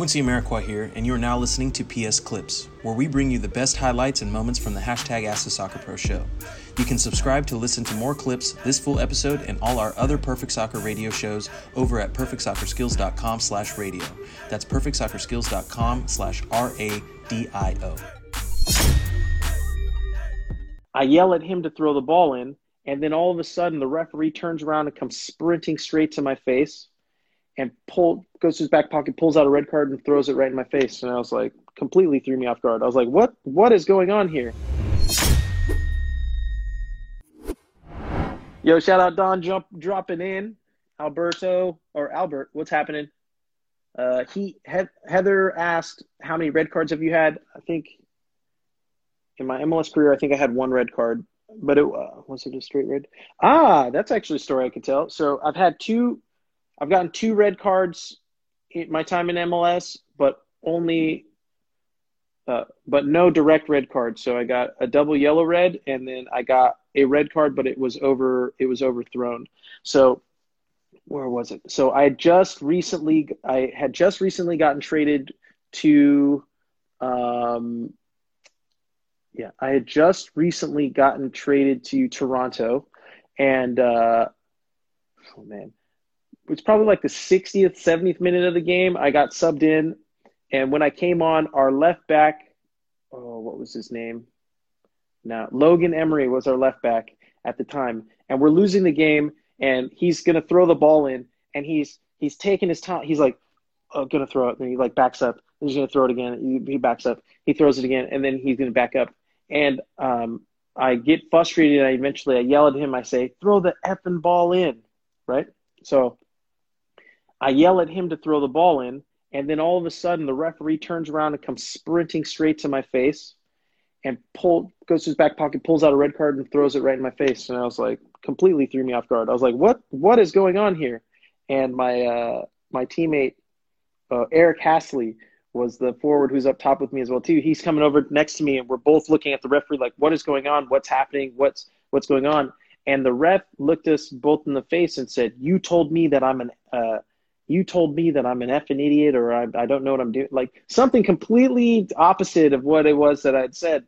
Quincy Amarikwa here, and you are now listening to PS Clips, where we bring you the best highlights and moments from the hashtag Ask the Soccer Pro show. You can subscribe to listen to more clips, this full episode, and all our other Perfect Soccer radio shows over at perfectsoccerskills.com slash radio. That's perfectsoccerskills.com slash R-A-D-I-O. I yell at him to throw the ball in, and then all of a sudden the referee turns around and comes sprinting straight to my face and pull goes to his back pocket, pulls out a red card and throws it right in my face. And I was like, completely threw me off guard. I was like, what what is going on here? Yo, shout out Don jump dropping in. Alberto or Albert, what's happening? Uh, he he- Heather asked how many red cards have you had? I think in my MLS career, I think I had one red card, but it uh, was it a straight red? Ah, that's actually a story I could tell. So I've had two, I've gotten two red cards in my time in MLS, but only, uh, but no direct red cards. So I got a double yellow red, and then I got a red card, but it was over, it was overthrown. So where was it? So I just recently, I had just recently gotten traded to. Um, yeah, I had just recently gotten traded to Toronto, and uh, oh man, it's probably like the 60th, 70th minute of the game. I got subbed in, and when I came on, our left back, oh, what was his name? Now Logan Emory was our left back at the time, and we're losing the game, and he's gonna throw the ball in, and he's he's taking his time. He's like, oh, gonna throw it, and he like backs up. He's gonna throw it again. He, he backs up. He throws it again, and then he's gonna back up and um, I get frustrated. And I eventually I yell at him. I say, "Throw the effing ball in!" Right. So I yell at him to throw the ball in, and then all of a sudden the referee turns around and comes sprinting straight to my face, and pull goes to his back pocket, pulls out a red card and throws it right in my face. And I was like, completely threw me off guard. I was like, "What? What is going on here?" And my uh, my teammate uh, Eric Hassli was the forward who's up top with me as well too. He's coming over next to me, and we're both looking at the referee like, "What is going on? What's happening? What's what's going on?" And the ref looked us both in the face and said, "You told me that I'm an uh, you told me that I'm an effing idiot, or I, I don't know what I'm doing." Like something completely opposite of what it was that I'd said.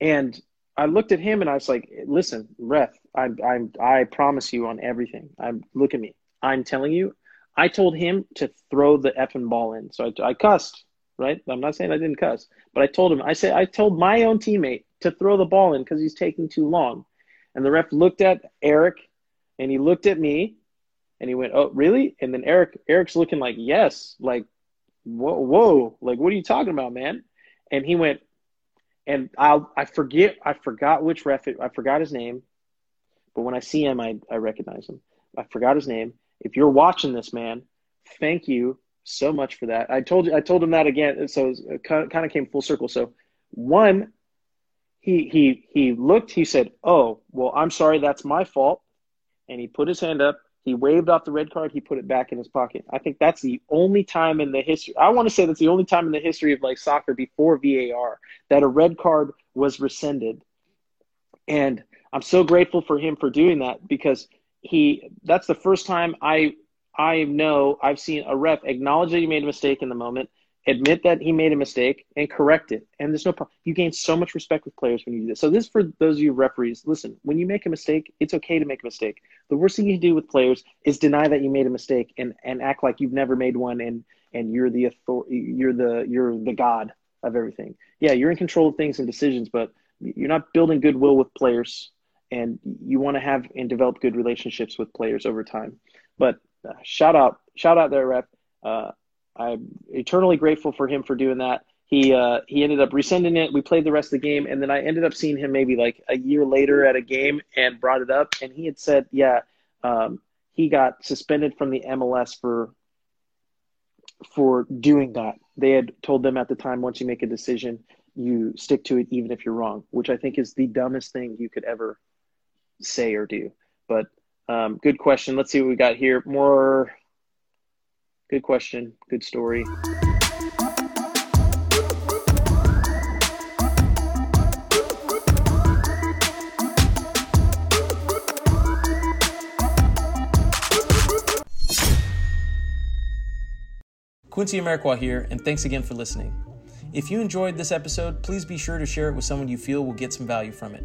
And I looked at him and I was like, "Listen, ref, I I I promise you on everything. I'm look at me. I'm telling you." I told him to throw the effing ball in. So I, I cussed, right? I'm not saying I didn't cuss, but I told him, I said, I told my own teammate to throw the ball in because he's taking too long. And the ref looked at Eric and he looked at me and he went, Oh, really? And then Eric, Eric's looking like, Yes, like, whoa, whoa, like, what are you talking about, man? And he went, and I'll, I forget, I forgot which ref, I forgot his name, but when I see him, I, I recognize him. I forgot his name if you're watching this, man, thank you so much for that. I told you, I told him that again, so it kind of came full circle. So, one, he he he looked. He said, "Oh, well, I'm sorry, that's my fault," and he put his hand up. He waved off the red card. He put it back in his pocket. I think that's the only time in the history. I want to say that's the only time in the history of like soccer before VAR that a red card was rescinded, and I'm so grateful for him for doing that because he that's the first time I I know I've seen a ref acknowledge that he made a mistake in the moment, admit that he made a mistake, and correct it. And there's no problem. You gain so much respect with players when you do this. So this is for those of you referees. Listen, when you make a mistake, it's okay to make a mistake. The worst thing you can do with players is deny that you made a mistake and, and act like you've never made one and and you're the author- you're the you're the god of everything. Yeah, you're in control of things and decisions, but you're not building goodwill with players and you want to have and develop good relationships with players over time. But uh, shout out, shout out there, rep. Uh, I'm eternally grateful for him for doing that. He uh, he ended up rescinding it. We played the rest of the game, and then I ended up seeing him maybe like a year later at a game and brought it up, and he had said, yeah, um, he got suspended from the MLS for for doing that. They had told them at the time, once you make a decision, you stick to it even if you're wrong, which I think is the dumbest thing you could ever say or do. But um, good question. Let's see what we got here. More good question. Good story. Quincy Amarikwa here, and thanks again for listening. If you enjoyed this episode, please be sure to share it with someone you feel will get some value from it.